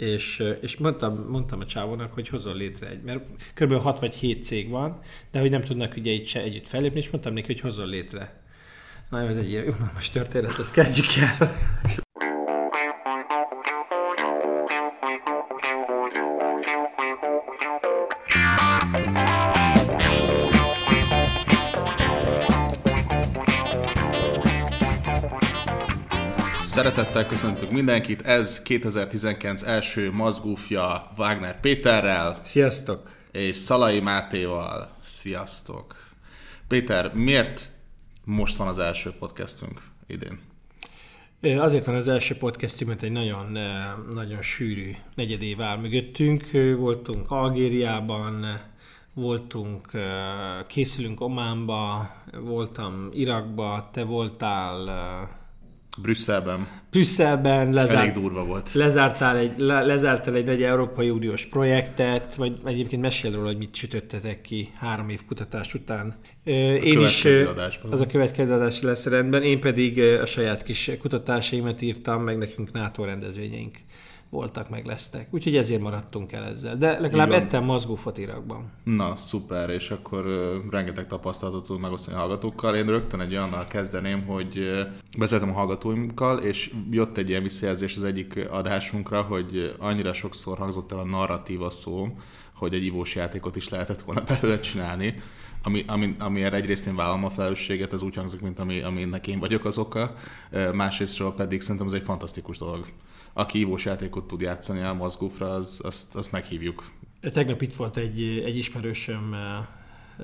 és, és mondtam, mondtam a csávónak, hogy hozzon létre egy, mert kb. 6 vagy 7 cég van, de hogy nem tudnak ugye így se együtt fellépni, és mondtam neki, hogy hozzon létre. Na, ez egy ilyen unalmas történet, ezt kezdjük el. Szeretettel köszöntök mindenkit, ez 2019 első mazgúfja Wagner Péterrel. Sziasztok! És Szalai Mátéval. Sziasztok! Péter, miért most van az első podcastünk idén? Azért van az első podcastünk, mert egy nagyon, nagyon sűrű negyedév áll mögöttünk. Voltunk Algériában, voltunk, készülünk Ománba, voltam Irakba, te voltál Brüsszelben. Brüsszelben lezárt, Elég durva volt. Lezártál egy, le, lezártál egy nagy Európai Uniós projektet, vagy egyébként mesél róla, hogy mit sütöttetek ki három év kutatás után. A Én is, adásban. Az a következő adás lesz rendben, én pedig a saját kis kutatásaimat írtam, meg nekünk NATO rendezvényeink voltak, meg lesznek. Úgyhogy ezért maradtunk el ezzel. De legalább Igen. ettem mozgófot Irakban. Na, szuper, és akkor uh, rengeteg tapasztalatot tudunk megosztani a hallgatókkal. Én rögtön egy olyannal kezdeném, hogy uh, beszéltem a hallgatóimkkal, és jött egy ilyen visszajelzés az egyik adásunkra, hogy annyira sokszor hangzott el a narratíva szó, hogy egy ivós játékot is lehetett volna belőle csinálni, ami, ami, amiért egyrészt én vállalom a felelősséget, ez úgy hangzik, mint ami, aminek én vagyok az oka, másrésztről pedig szerintem ez egy fantasztikus dolog aki ívós játékot tud játszani a mozgófra, az, azt, azt meghívjuk. Tegnap itt volt egy, egy ismerősöm, eh,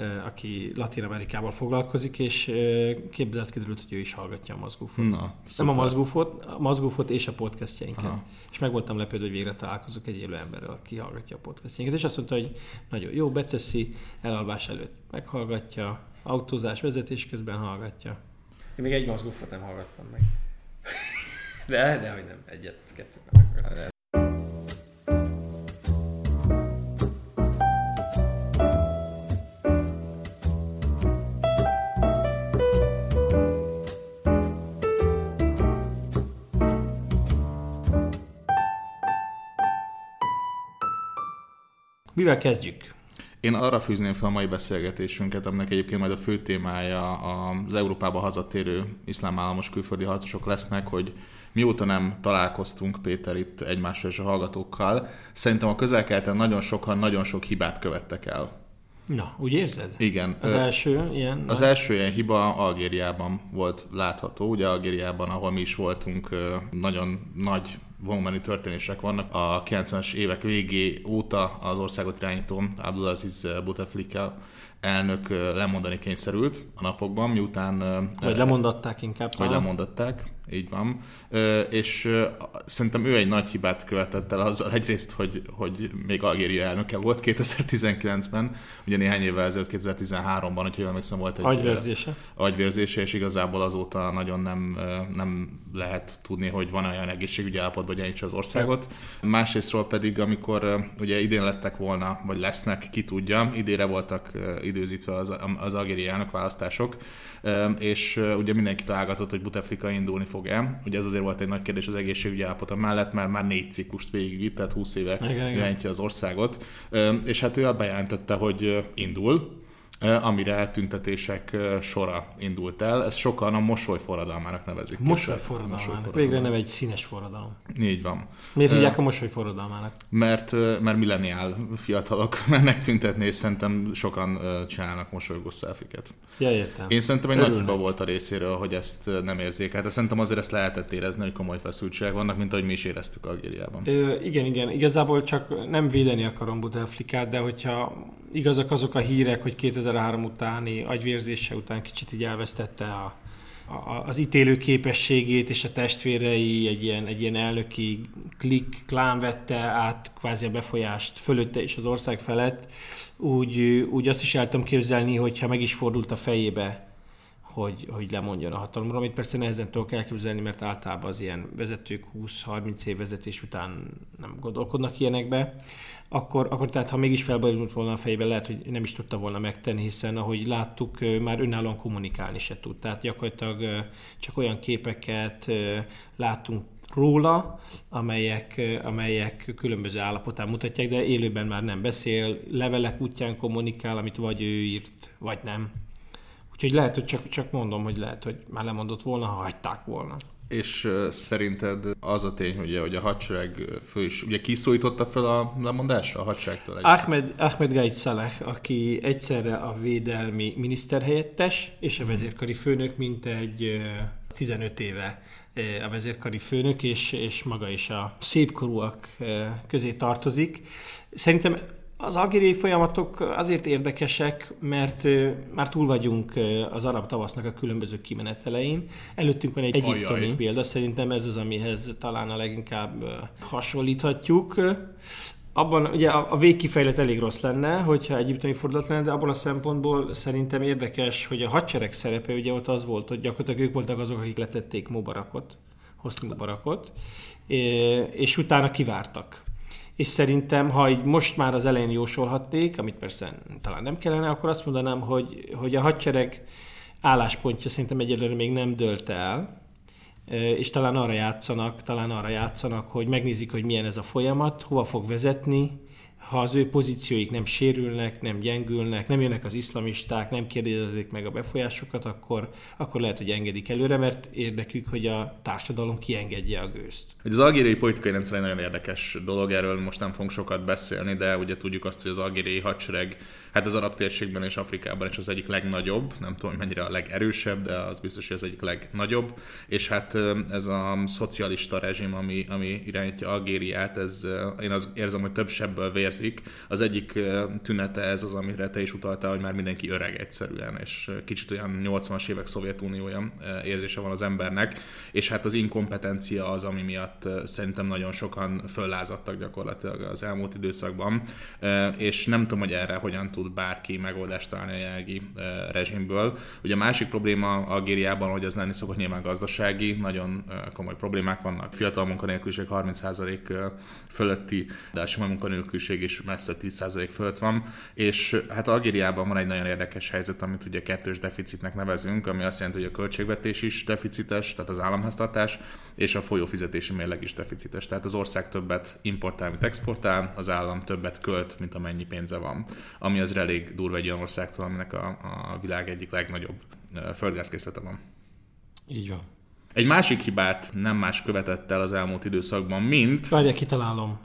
eh, aki Latin Amerikával foglalkozik, és eh, képzelt kiderült, hogy ő is hallgatja a mozgófot. Na, Nem a mozgófot, a mozgófot és a podcastjainkat. Aha. És meg voltam lepődve, hogy végre találkozok egy élő emberrel, aki hallgatja a podcastjainkat. És azt mondta, hogy nagyon jó, beteszi, elalvás előtt meghallgatja, autózás, vezetés közben hallgatja. Én még egy mozgófot nem hallgattam meg. De, de hogy nem, egyet, kettőt nem. Mivel kezdjük? Én arra fűzném fel a mai beszélgetésünket, aminek egyébként majd a fő témája az Európába hazatérő iszlám államos külföldi harcosok lesznek, hogy mióta nem találkoztunk, Péter, itt egymással és a hallgatókkal, szerintem a közel nagyon sokan nagyon sok hibát követtek el. Na, úgy érzed? Igen. Az első ilyen? Az nagy... első ilyen hiba Algériában volt látható. Ugye Algériában, ahol mi is voltunk, nagyon nagy volumenű történések vannak. A 90-es évek végé óta az országot irányító Abdulaziz Bouteflika elnök lemondani kényszerült a napokban, miután... Vagy lemondatták inkább. Vagy lemondatták, így van. És szerintem ő egy nagy hibát követett el azzal egyrészt, hogy, hogy még Algéria elnöke volt 2019-ben, ugye néhány évvel ezelőtt 2013-ban, hogyha jól emlékszem, volt egy agyvérzése. agyvérzése, és igazából azóta nagyon nem, nem lehet tudni, hogy van olyan egészségügyi állapotban, hogy az országot. Másrésztről pedig, amikor ugye idén lettek volna, vagy lesznek, ki tudja, idére voltak időzítve az, az algériai elnökválasztások, és ugye mindenki találgatott, hogy Buteflika indulni fog-e. Ugye ez azért volt egy nagy kérdés az egészségügyi állapota mellett, mert már négy ciklust végig, tehát 20 éve irányítja az országot, és hát ő bejelentette, hogy indul, amire tüntetések sora indult el. Ez sokan a mosoly forradalmának nevezik. Mosoly forradalmának. Végre nem egy színes forradalom. Így van. Miért hívják a mosoly forradalmának? Mert, mert milleniál fiatalok mennek tüntetni, és szerintem sokan csinálnak mosolygós szelfiket. Ja, értem. Én szerintem egy Örülnek. nagy hiba volt a részéről, hogy ezt nem érzékelt. De szerintem azért ezt lehetett érezni, hogy komoly feszültségek vannak, mint ahogy mi is éreztük Algériában. Ö, igen, igen. Igazából csak nem védeni akarom Bouteflikát, de hogyha igazak azok a hírek, hogy 2003 utáni agyvérzése után kicsit így elvesztette a, a, az ítélő képességét, és a testvérei egy ilyen, egy ilyen elnöki klik, klán vette át kvázi a befolyást fölötte és az ország felett, úgy, úgy azt is el tudom képzelni, hogyha meg is fordult a fejébe hogy, hogy lemondjon a hatalomról, amit persze nehezen tudok elképzelni, mert általában az ilyen vezetők 20-30 év vezetés után nem gondolkodnak ilyenekbe, akkor, akkor tehát ha mégis felborult volna a fejébe, lehet, hogy nem is tudta volna megtenni, hiszen ahogy láttuk, már önállóan kommunikálni se tud. Tehát gyakorlatilag csak olyan képeket láttunk róla, amelyek, amelyek különböző állapotán mutatják, de élőben már nem beszél, levelek útján kommunikál, amit vagy ő írt, vagy nem. Úgyhogy lehet, hogy csak, csak mondom, hogy lehet, hogy már lemondott volna, ha hagyták volna. És szerinted az a tény, ugye, hogy a hadsereg fő is, ugye kiszólította fel a lemondásra a hadseregtől? Ahmed, Ahmed Gaid Saleh, aki egyszerre a védelmi miniszterhelyettes és a vezérkari főnök, mint egy 15 éve a vezérkari főnök, és, és maga is a szépkorúak közé tartozik. Szerintem az algériai folyamatok azért érdekesek, mert már túl vagyunk az arab tavasznak a különböző kimenetelein. Előttünk van egy egyiptomi Ajaj. példa, szerintem ez az, amihez talán a leginkább hasonlíthatjuk. Abban ugye a végkifejlet elég rossz lenne, hogyha egyiptomi fordulat lenne, de abban a szempontból szerintem érdekes, hogy a hadsereg szerepe ugye ott az volt, hogy gyakorlatilag ők voltak azok, akik letették Mubarakot, Hosni Mubarakot, és utána kivártak és szerintem, ha így most már az elején jósolhatték, amit persze talán nem kellene, akkor azt mondanám, hogy, hogy a hadsereg álláspontja szerintem egyelőre még nem dölt el, és talán arra játszanak, talán arra játszanak, hogy megnézik, hogy milyen ez a folyamat, hova fog vezetni, ha az ő pozícióik nem sérülnek, nem gyengülnek, nem jönnek az iszlamisták, nem kérdezik meg a befolyásokat, akkor, akkor lehet, hogy engedik előre, mert érdekük, hogy a társadalom kiengedje a gőzt. Az algériai politikai rendszer egy nagyon érdekes dolog, erről most nem fogunk sokat beszélni, de ugye tudjuk azt, hogy az algériai hadsereg hát az arab térségben és Afrikában is az egyik legnagyobb, nem tudom, mennyire a legerősebb, de az biztos, hogy az egyik legnagyobb, és hát ez a szocialista rezsim, ami, ami irányítja Algériát, ez én az érzem, hogy több sebből vérzik. Az egyik tünete ez az, amire te is utaltál, hogy már mindenki öreg egyszerűen, és kicsit olyan 80-as évek Szovjetuniója érzése van az embernek, és hát az inkompetencia az, ami miatt szerintem nagyon sokan föllázadtak gyakorlatilag az elmúlt időszakban, és nem tudom, hogy erre hogyan tud tud bárki megoldást találni a jelenlegi rezsimből. Ugye a másik probléma Algériában, hogy az lenni szokott nyilván gazdasági, nagyon komoly problémák vannak. Fiatal munkanélküliség 30% fölötti, de a sima munkanélküliség is messze 10% fölött van, és hát Algériában van egy nagyon érdekes helyzet, amit ugye kettős deficitnek nevezünk, ami azt jelenti, hogy a költségvetés is deficites, tehát az államháztartás, és a folyófizetési mérleg is deficites. Tehát az ország többet importál, mint exportál, az állam többet költ, mint amennyi pénze van. Ami az elég durva egy olyan országtól, aminek a, a világ egyik legnagyobb földgázkészlete van. Így van. Egy másik hibát nem más követett el az elmúlt időszakban, mint... Várja, kitalálom.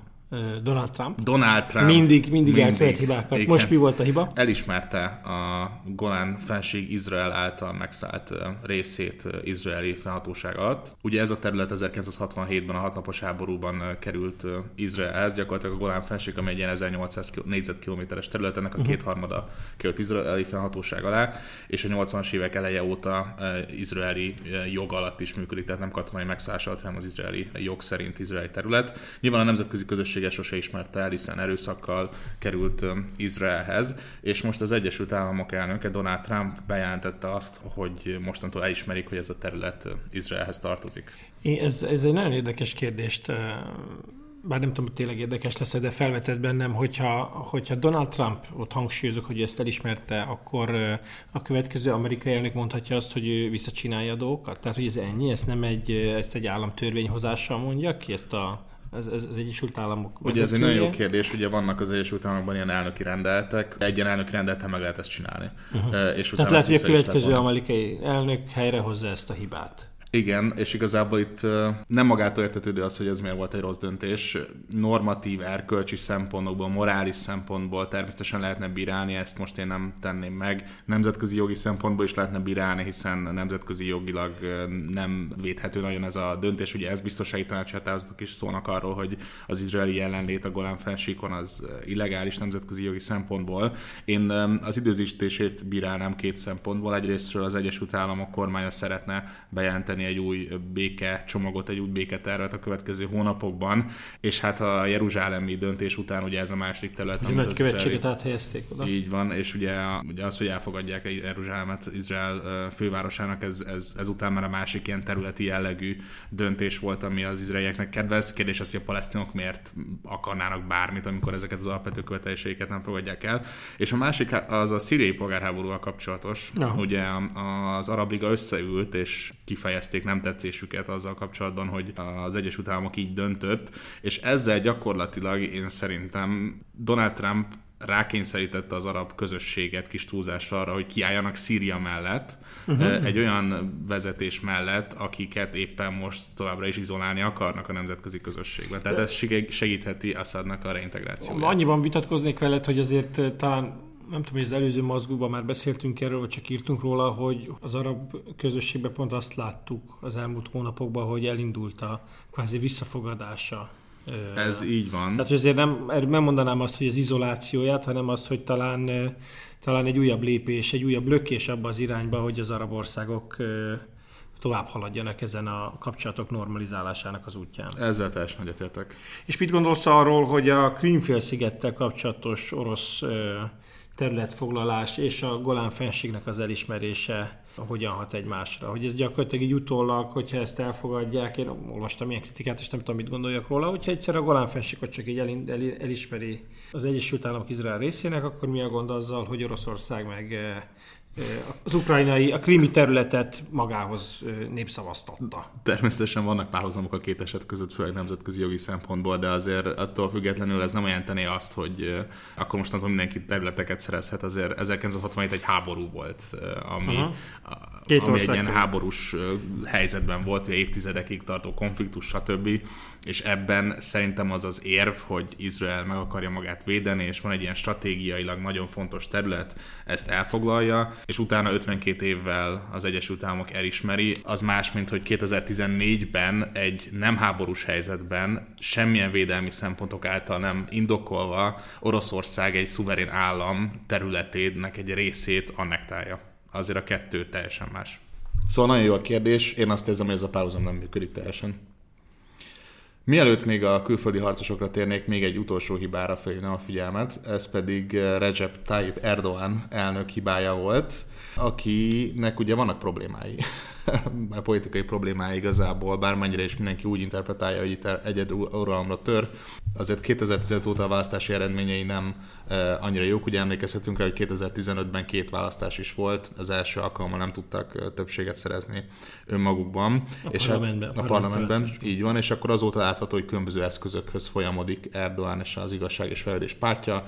Donald Trump. Donald Trump. Mindig, mindig, mindig. elkövet hibákat. Igen. Most mi volt a hiba? Elismerte a Golán fenség Izrael által megszállt részét izraeli felhatóság alatt. Ugye ez a terület 1967-ben a hatnapos háborúban került Izraelhez, gyakorlatilag a Golán fenség, amely egy ilyen 1800 négyzetkilométeres terület, ennek a uh-huh. kétharmada került izraeli felhatóság alá, és a 80-as évek eleje óta izraeli jog alatt is működik, tehát nem katonai megszállás alatt, hanem az izraeli jog szerint izraeli terület. Nyilván a nemzetközi közösség felesége sose ismerte el, hiszen erőszakkal került Izraelhez, és most az Egyesült Államok elnöke Donald Trump bejelentette azt, hogy mostantól elismerik, hogy ez a terület Izraelhez tartozik. Ez, ez egy nagyon érdekes kérdést bár nem tudom, hogy tényleg érdekes lesz, de felvetett bennem, hogyha, hogyha Donald Trump, ott hangsúlyozok, hogy ezt elismerte, akkor a következő amerikai elnök mondhatja azt, hogy ő visszacsinálja a dolgokat? Tehát, hogy ez ennyi, ezt nem egy, ezt egy államtörvényhozással mondja ki, ezt a az, az, az Egyesült Államok Ugye ez egy nagyon jó kérdés, ugye vannak az Egyesült Államokban ilyen elnöki rendeletek, egy ilyen elnöki rendeleten meg lehet ezt csinálni. Uh-huh. És Tehát lehet, hogy a következő amerikai elnök helyrehozza ezt a hibát. Igen, és igazából itt nem magától értetődő az, hogy ez miért volt egy rossz döntés. Normatív, erkölcsi szempontokból, morális szempontból természetesen lehetne bírálni, ezt most én nem tenném meg. Nemzetközi jogi szempontból is lehetne bírálni, hiszen nemzetközi jogilag nem védhető nagyon ez a döntés. Ugye ez biztonsági tanácsatázatok is szólnak arról, hogy az izraeli jelenlét a Golán fensíkon az illegális nemzetközi jogi szempontból. Én az időzítését bírálnám két szempontból. Egyrésztről az Egyesült Államok kormánya szeretne bejelenteni benyújtani egy új béke csomagot, egy új béketervet a következő hónapokban, és hát a jeruzsálemi döntés után ugye ez a másik terület. Amit nagy követséget áthelyezték oda. Így van, és ugye, ugye az, hogy elfogadják Jeruzsálemet Izrael fővárosának, ez, ez, ez után már a másik ilyen területi jellegű döntés volt, ami az izraelieknek kedvez. Kérdés az, hogy a palesztinok miért akarnának bármit, amikor ezeket az alapvető követeléseiket nem fogadják el. És a másik az a szíriai polgárháborúval kapcsolatos. Aha. Ugye az Arab Liga összeült és kifejezte kifejezték nem tetszésüket azzal kapcsolatban, hogy az Egyesült Államok így döntött, és ezzel gyakorlatilag én szerintem Donald Trump rákényszerítette az arab közösséget kis túlzásra arra, hogy kiálljanak Szíria mellett, uh-huh. egy olyan vezetés mellett, akiket éppen most továbbra is izolálni akarnak a nemzetközi közösségben. Tehát ez segítheti Assadnak a reintegrációját. Annyiban vitatkoznék veled, hogy azért talán nem tudom, hogy az előző mazgóban már beszéltünk erről, vagy csak írtunk róla, hogy az arab közösségben pont azt láttuk az elmúlt hónapokban, hogy elindult a kvázi visszafogadása ez így van. Tehát azért nem, nem mondanám azt, hogy az izolációját, hanem azt, hogy talán, talán egy újabb lépés, egy újabb lökés abba az irányba, hogy az arab országok tovább haladjanak ezen a kapcsolatok normalizálásának az útján. Ezzel teljesen egyetértek. És mit gondolsz arról, hogy a Krímfélszigettel kapcsolatos orosz területfoglalás és a Golán fenségnek az elismerése hogyan hat egymásra. Hogy ez gyakorlatilag így utólag, hogyha ezt elfogadják, én olvastam ilyen kritikát, és nem tudom, mit gondoljak róla, hogyha egyszer a Golán fenséget csak így el, el, elismeri az Egyesült Államok Izrael részének, akkor mi a gond azzal, hogy Oroszország meg eh, az ukrajnai, a krimi területet magához népszavaztatta. Természetesen vannak párhuzamok a két eset között, főleg nemzetközi jogi szempontból, de azért attól függetlenül ez nem jelenteni azt, hogy akkor mostantól mindenki területeket szerezhet, azért 1967 egy háború volt, ami, uh-huh. Két ami egy ilyen háborús helyzetben volt, évtizedekig tartó konfliktus, stb. És ebben szerintem az az érv, hogy Izrael meg akarja magát védeni, és van egy ilyen stratégiailag nagyon fontos terület, ezt elfoglalja, és utána 52 évvel az Egyesült Államok elismeri, az más, mint hogy 2014-ben egy nem háborús helyzetben semmilyen védelmi szempontok által nem indokolva Oroszország egy szuverén állam területének egy részét annektálja. Azért a kettő teljesen más. Szóval nagyon jó a kérdés, én azt érzem, hogy ez a párhuzam nem működik teljesen. Mielőtt még a külföldi harcosokra térnék, még egy utolsó hibára felhívnám a figyelmet, ez pedig Recep Tayyip Erdogan elnök hibája volt, akinek ugye vannak problémái. a politikai problémái igazából, bármennyire is mindenki úgy interpretálja, hogy itt egyedül uralomra tör. Azért 2015 óta a választási eredményei nem e, annyira jók, ugye emlékezhetünk rá, hogy 2015-ben két választás is volt, az első alkalommal nem tudtak e, többséget szerezni önmagukban. A és parlamentben. Hát a parlamentben, így van, és akkor azóta látható, hogy különböző eszközökhöz folyamodik Erdoğan és az igazság és fejlődés pártja.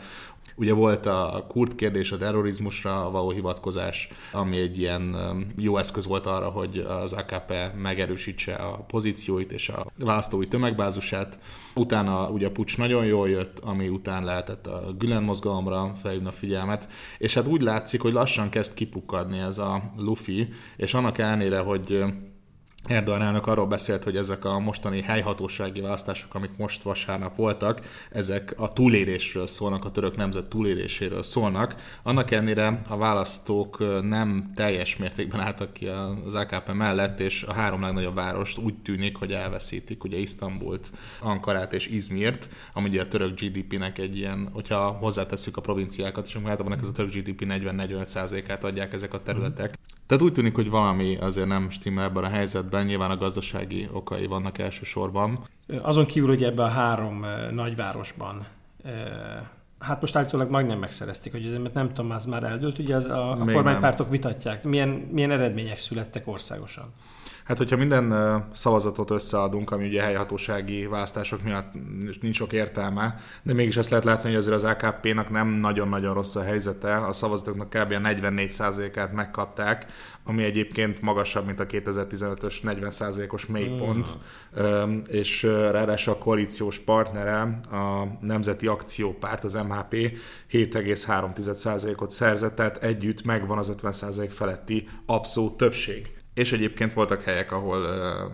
Ugye volt a kurd kérdés, a terrorizmusra való hivatkozás, ami egy ilyen jó eszköz volt arra, hogy az AKP megerősítse a pozícióit és a választói tömegbázusát. Utána ugye a pucs nagyon jól jött, ami után lehetett a Gülen mozgalomra felhívni a figyelmet, és hát úgy látszik, hogy lassan kezd kipukkadni ez a Luffy, és annak ellenére, hogy Erdogan elnök arról beszélt, hogy ezek a mostani helyhatósági választások, amik most vasárnap voltak, ezek a túlélésről szólnak, a török nemzet túléléséről szólnak. Annak ellenére a választók nem teljes mértékben álltak ki az AKP mellett, és a három legnagyobb várost úgy tűnik, hogy elveszítik, ugye Isztambult, Ankarát és Izmirt, ami ugye a török GDP-nek egy ilyen, hogyha hozzátesszük a provinciákat, és általában ez a török GDP 40-45%-át adják ezek a területek. Tehát úgy tűnik, hogy valami azért nem stimmel ebben a helyzetben, nyilván a gazdasági okai vannak elsősorban. Azon kívül, hogy ebben a három nagyvárosban Hát most állítólag majdnem megszerezték, hogy ez, mert nem tudom, az már eldőlt, ugye az a, a kormánypártok vitatják. Milyen, milyen eredmények születtek országosan? Hát, hogyha minden szavazatot összeadunk, ami ugye helyhatósági választások miatt nincs sok értelme, de mégis ezt lehet látni, hogy azért az AKP-nak nem nagyon-nagyon rossz a helyzete, a szavazatoknak kb. a 44%-át megkapták, ami egyébként magasabb, mint a 2015-ös 40%-os mélypont, mm. és ráadásul a koalíciós partnere, a Nemzeti Akciópárt, az MHP 7,3%-ot szerzett, tehát együtt megvan az 50% feletti abszolút többség. És egyébként voltak helyek, ahol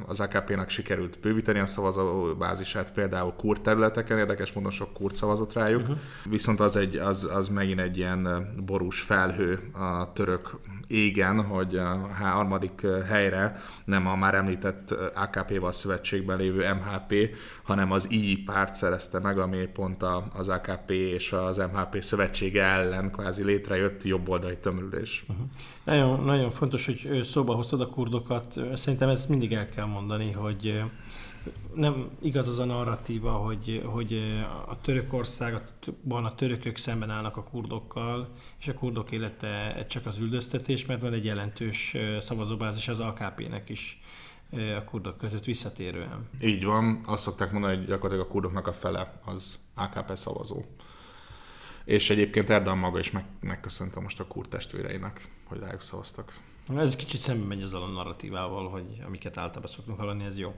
az AKP-nak sikerült bővíteni a szavazóbázisát, például kurd területeken, érdekes módon sok kurd szavazott rájuk, uh-huh. viszont az, egy, az, az megint egy ilyen borús felhő a török égen, hogy a harmadik helyre nem a már említett AKP-val szövetségben lévő MHP, hanem az II párt szerezte meg, ami pont az AKP és az MHP szövetsége ellen kvázi létrejött jobboldali tömörülés. Uh-huh. Nagyon, nagyon fontos, hogy szóba hoztad a kurdokat. Szerintem ezt mindig el kell mondani, hogy nem igaz az a narratíva, hogy, hogy a Törökországban a törökök szemben állnak a kurdokkal, és a kurdok élete csak az üldöztetés, mert van egy jelentős szavazóbázis az AKP-nek is a kurdok között visszatérően. Így van, azt szokták mondani, hogy gyakorlatilag a kurdoknak a fele az AKP szavazó. És egyébként Erdogan maga is meg, megköszönte most a kurd testvéreinek, hogy rájuk szavaztak. Ez kicsit szembe megy az a narratívával, hogy amiket általában szoktunk hallani, ez jó.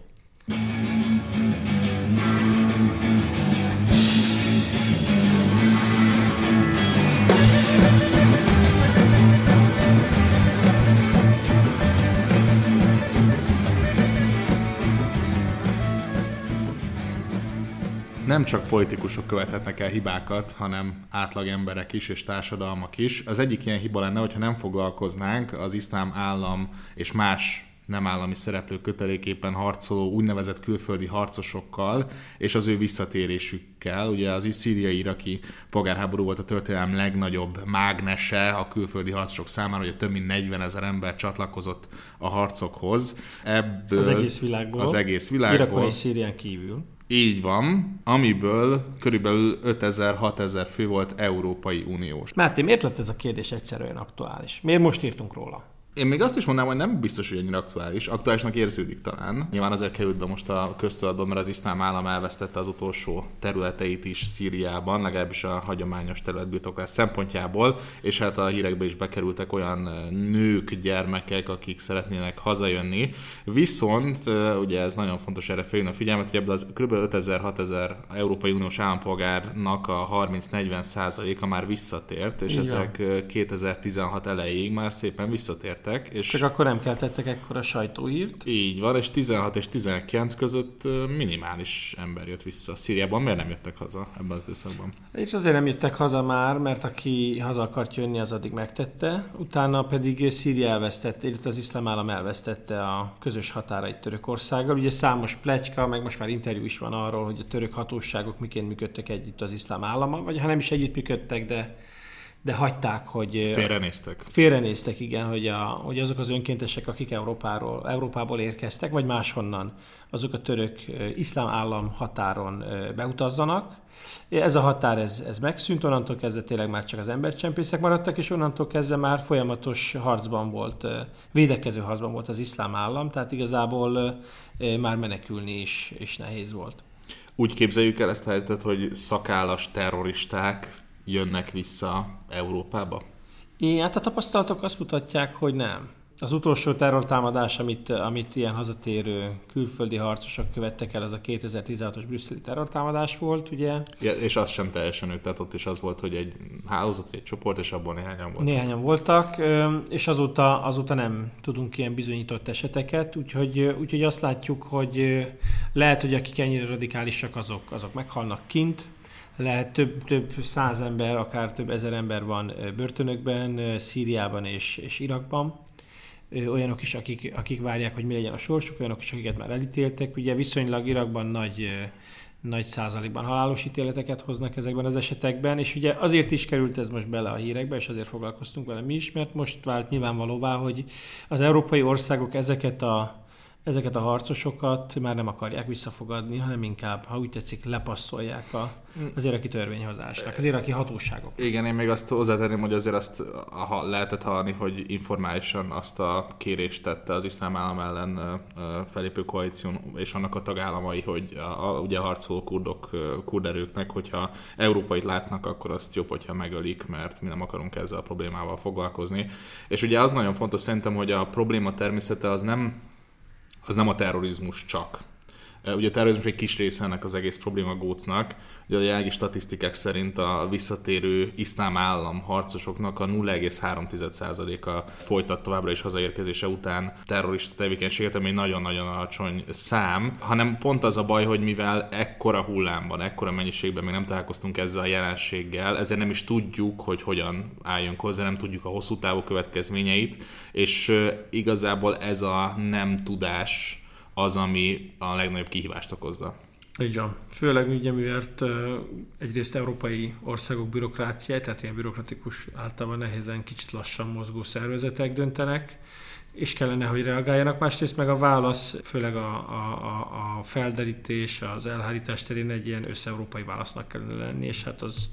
Nem csak politikusok követhetnek el hibákat, hanem átlag emberek is és társadalmak is. Az egyik ilyen hiba lenne, hogyha nem foglalkoznánk az iszlám állam és más nem állami szereplő köteléképpen harcoló úgynevezett külföldi harcosokkal és az ő visszatérésükkel. Ugye az szíriai-iraki polgárháború volt a történelem legnagyobb mágnese a külföldi harcosok számára, hogy több mint 40 ezer ember csatlakozott a harcokhoz. Ebből az egész világból. Az egész világból. Irakon és Szírián kívül. Így van, amiből körülbelül 5000-6000 fő volt Európai Uniós. Máté, miért lett ez a kérdés egyszerűen aktuális? Miért most írtunk róla? Én még azt is mondanám, hogy nem biztos, hogy ennyire aktuális. Aktuálisnak érződik talán. Nyilván azért került be most a köztudatban, mert az iszlám állam elvesztette az utolsó területeit is Szíriában, legalábbis a hagyományos területbirtoklás szempontjából, és hát a hírekbe is bekerültek olyan nők, gyermekek, akik szeretnének hazajönni. Viszont, ugye ez nagyon fontos erre felhívni a figyelmet, hogy ebből az kb. 5000-6000 Európai Uniós állampolgárnak a 30-40 százaléka már visszatért, és Igen. ezek 2016 elejéig már szépen visszatért értek. És Csak akkor nem keltettek ekkor a sajtóhírt. Így van, és 16 és 19 között minimális ember jött vissza. Szíriában miért nem jöttek haza ebben az időszakban? És azért nem jöttek haza már, mert aki haza akart jönni, az addig megtette. Utána pedig Szíria elvesztette, illetve az iszlám állam elvesztette a közös határait Törökországgal. Ugye számos pletyka, meg most már interjú is van arról, hogy a török hatóságok miként működtek együtt az iszlám állama, vagy ha nem is együtt működtek, de de hagyták, hogy... Félrenéztek. Félrenéztek, igen, hogy, a, hogy azok az önkéntesek, akik Európáról, Európából érkeztek, vagy máshonnan, azok a török iszlám állam határon beutazzanak. Ez a határ, ez, ez megszűnt, onnantól kezdve tényleg már csak az embercsempészek maradtak, és onnantól kezdve már folyamatos harcban volt, védekező harcban volt az iszlám állam, tehát igazából már menekülni is, is nehéz volt. Úgy képzeljük el ezt a helyzetet, hogy szakállas terroristák jönnek vissza Európába? Igen, hát a tapasztalatok azt mutatják, hogy nem. Az utolsó terrortámadás, amit, amit ilyen hazatérő külföldi harcosok követtek el, az a 2016-os brüsszeli terrortámadás volt, ugye? Ja, és az sem teljesen ők, tehát ott is az volt, hogy egy hálózat, egy csoport, és abból néhányan voltak. Néhányan voltak, és azóta, azóta nem tudunk ilyen bizonyított eseteket, úgyhogy, úgyhogy azt látjuk, hogy lehet, hogy akik ennyire radikálisak, azok, azok meghalnak kint, lehet több, több száz ember, akár több ezer ember van börtönökben, Szíriában és, és Irakban. Olyanok is, akik, akik várják, hogy mi legyen a sorsuk, olyanok is, akiket már elítéltek. Ugye viszonylag Irakban nagy, nagy százalékban halálos ítéleteket hoznak ezekben az esetekben, és ugye azért is került ez most bele a hírekbe, és azért foglalkoztunk vele mi is, mert most vált nyilvánvalóvá, hogy az európai országok ezeket a ezeket a harcosokat már nem akarják visszafogadni, hanem inkább, ha úgy tetszik, lepasszolják a, az iraki törvényhozásnak, az iraki hatóságok. Igen, én még azt hozzátenném, hogy azért azt lehetett hallani, hogy informálisan azt a kérést tette az iszlám állam ellen felépő koalíció és annak a tagállamai, hogy a, a, ugye harcoló kurdok, kurderőknek, hogyha európait látnak, akkor azt jobb, hogyha megölik, mert mi nem akarunk ezzel a problémával foglalkozni. És ugye az nagyon fontos szerintem, hogy a probléma természete az nem az nem a terrorizmus csak. Ugye a terrorizmus egy kis része ennek az egész probléma gócnak. Ugye a jelenlegi statisztikák szerint a visszatérő iszlám állam harcosoknak a 0,3%-a folytat továbbra is hazaérkezése után terrorista tevékenységet, ami nagyon-nagyon alacsony szám, hanem pont az a baj, hogy mivel ekkora hullámban, ekkora mennyiségben még nem találkoztunk ezzel a jelenséggel, ezért nem is tudjuk, hogy hogyan álljunk hozzá, nem tudjuk a hosszú távú következményeit, és igazából ez a nem tudás az, ami a legnagyobb kihívást okozza. Így van. Főleg ugye, miért egyrészt európai országok bürokráciája, tehát ilyen bürokratikus, általában nehézen, kicsit lassan mozgó szervezetek döntenek, és kellene, hogy reagáljanak. Másrészt meg a válasz, főleg a, a, a felderítés, az elhárítás terén egy ilyen összeurópai válasznak kellene lenni, és hát az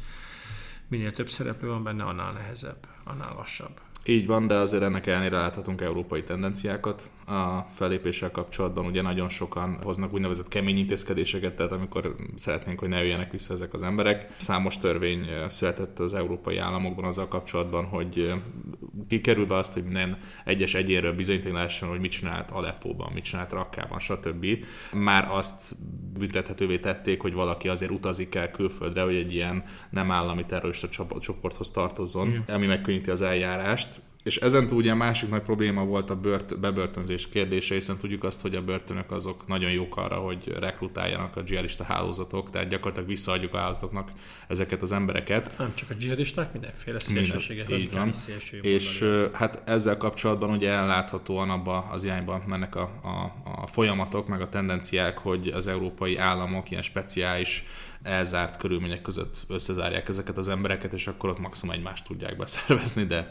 minél több szereplő van benne, annál nehezebb, annál lassabb. Így van, de azért ennek ellenére láthatunk európai tendenciákat a fellépéssel kapcsolatban. Ugye nagyon sokan hoznak úgynevezett kemény intézkedéseket, tehát amikor szeretnénk, hogy ne jöjjenek vissza ezek az emberek. Számos törvény született az európai államokban azzal kapcsolatban, hogy kikerülve azt, hogy minden egyes egyénről bizonyítani lehessen, hogy mit csinált Aleppóban, mit csinált Rakkában, stb. Már azt büntethetővé tették, hogy valaki azért utazik el külföldre, hogy egy ilyen nem állami terrorista csoporthoz tartozzon, Igen. ami megkönnyíti az eljárást. És ezen túl ugye a másik nagy probléma volt a bört, bebörtönzés kérdése, hiszen tudjuk azt, hogy a börtönök azok nagyon jók arra, hogy rekrutáljanak a dzsihadista hálózatok, tehát gyakorlatilag visszaadjuk a hálózatoknak ezeket az embereket. Nem csak a dzsihadisták, mindenféle szélsőséget. Így van. És hát ezzel kapcsolatban ugye elláthatóan abba az irányba mennek a, a, a folyamatok, meg a tendenciák, hogy az európai államok ilyen speciális elzárt körülmények között összezárják ezeket az embereket, és akkor ott maximum egymást tudják beszervezni, de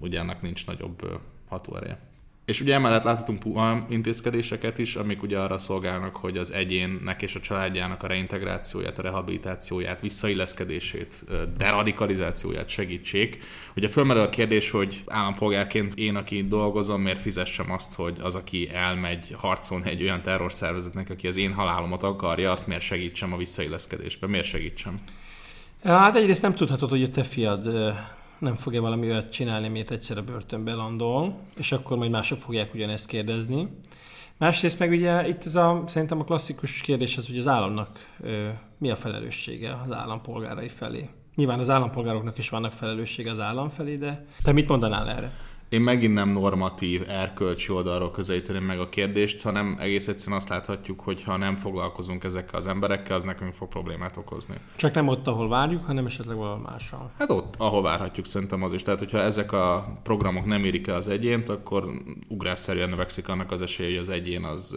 ugye ennek nincs nagyobb hatóereje. És ugye emellett láthatunk intézkedéseket is, amik ugye arra szolgálnak, hogy az egyénnek és a családjának a reintegrációját, a rehabilitációját, visszailleszkedését, deradikalizációját segítsék. Ugye fölmerül a kérdés, hogy állampolgárként én, aki dolgozom, miért fizessem azt, hogy az, aki elmegy harcolni egy olyan terrorszervezetnek, aki az én halálomat akarja, azt miért segítsem a visszailleszkedésbe? Miért segítsem? Hát egyrészt nem tudhatod, hogy a te fiad nem fogja valami olyat csinálni, miért egyszer a börtönbe landol, és akkor majd mások fogják ugyanezt kérdezni. Másrészt meg ugye itt ez a, szerintem a klasszikus kérdés az, hogy az államnak ö, mi a felelőssége az állampolgárai felé. Nyilván az állampolgároknak is vannak felelőssége az állam felé, de te mit mondanál erre? Én megint nem normatív, erkölcsi oldalról közelíteném meg a kérdést, hanem egész egyszerűen azt láthatjuk, hogy ha nem foglalkozunk ezekkel az emberekkel, az nekünk fog problémát okozni. Csak nem ott, ahol várjuk, hanem esetleg valahol mással. Hát ott, ahol várhatjuk szerintem az is. Tehát, hogyha ezek a programok nem érik el az egyént, akkor ugrásszerűen növekszik annak az esélye, hogy az egyén az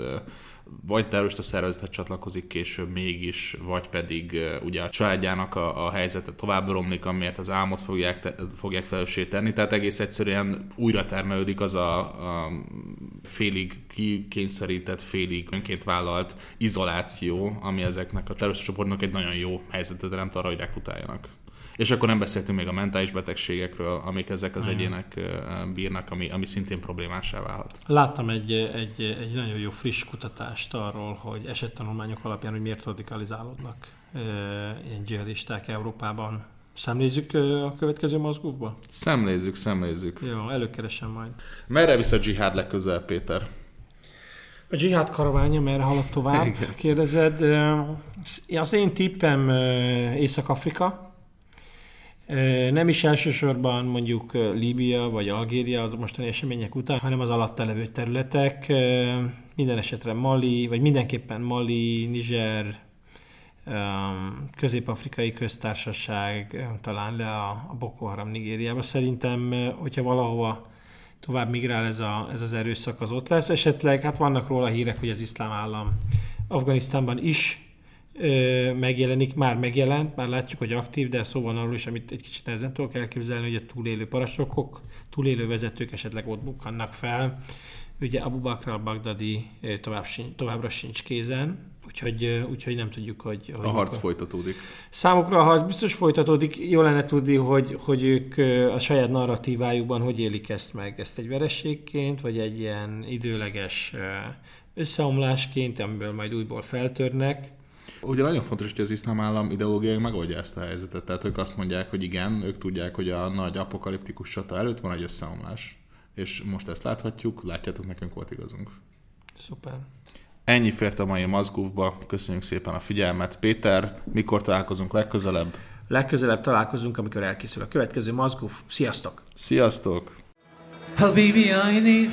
vagy terrorista szervezethez csatlakozik később mégis, vagy pedig ugye a családjának a, a helyzete tovább romlik, amiért az álmot fogják, te, fogják felelőssé tenni, tehát egész egyszerűen újra termelődik az a, a félig kikényszerített, félig önként vállalt izoláció, ami ezeknek a terrorista csoportnak egy nagyon jó helyzetet teremt arra, hogy rekrutáljanak. És akkor nem beszéltünk még a mentális betegségekről, amik ezek az egyének bírnak, ami, ami szintén problémásá válhat. Láttam egy, egy, egy nagyon jó friss kutatást arról, hogy esettanulmányok alapján, hogy miért radikalizálódnak ilyen dzsihadisták Európában. Szemlézzük a következő mozgóba? Szemlézzük, szemlézzük. Jó, előkeresem majd. Merre visz a dzsihád legközelebb, Péter? A dzsihád karaványa merre halad tovább, Igen. kérdezed. Az én tippem Észak-Afrika, nem is elsősorban mondjuk Líbia vagy Algéria az mostani események után, hanem az alatta levő területek, minden esetre Mali, vagy mindenképpen Mali, Niger, Közép-Afrikai Köztársaság, talán le a Boko Haram Nigériába. Szerintem, hogyha valahova tovább migrál ez, a, ez az erőszak, az ott lesz. Esetleg, hát vannak róla hírek, hogy az iszlám állam Afganisztánban is megjelenik, már megjelent, már látjuk, hogy aktív, de szó van arról is, amit egy kicsit nehezen tudok elképzelni, hogy a túlélő parancsnokok, túlélő vezetők esetleg ott bukkannak fel. Ugye Abu Bakr al-Baghdadi tovább továbbra sincs kézen, úgyhogy, úgyhogy nem tudjuk, hogy... hogy a harc mikor. folytatódik. Számukra a harc biztos folytatódik. Jó lenne tudni, hogy, hogy ők a saját narratívájukban hogy élik ezt meg. Ezt egy verességként, vagy egy ilyen időleges összeomlásként, amiből majd újból feltörnek Ugye nagyon fontos, hogy az iszlám állam ideológiai megoldja ezt a helyzetet. Tehát ők azt mondják, hogy igen, ők tudják, hogy a nagy apokaliptikus csata előtt van egy összeomlás. És most ezt láthatjuk, látjátok, nekünk volt igazunk. Szuper. Ennyi fért a mai mozgóvba. Köszönjük szépen a figyelmet. Péter, mikor találkozunk legközelebb? Legközelebb találkozunk, amikor elkészül a következő mozgóv. Sziasztok! Sziasztok! Habibi Aini,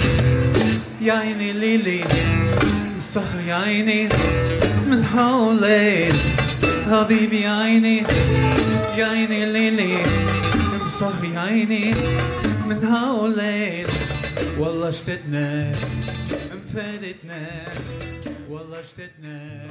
Jaini Lili, Sahra من حولين حبيبي يا عيني يا عيني ليلي صح يا عيني من حولين والله اشتدنا انفردنا والله اشتدنا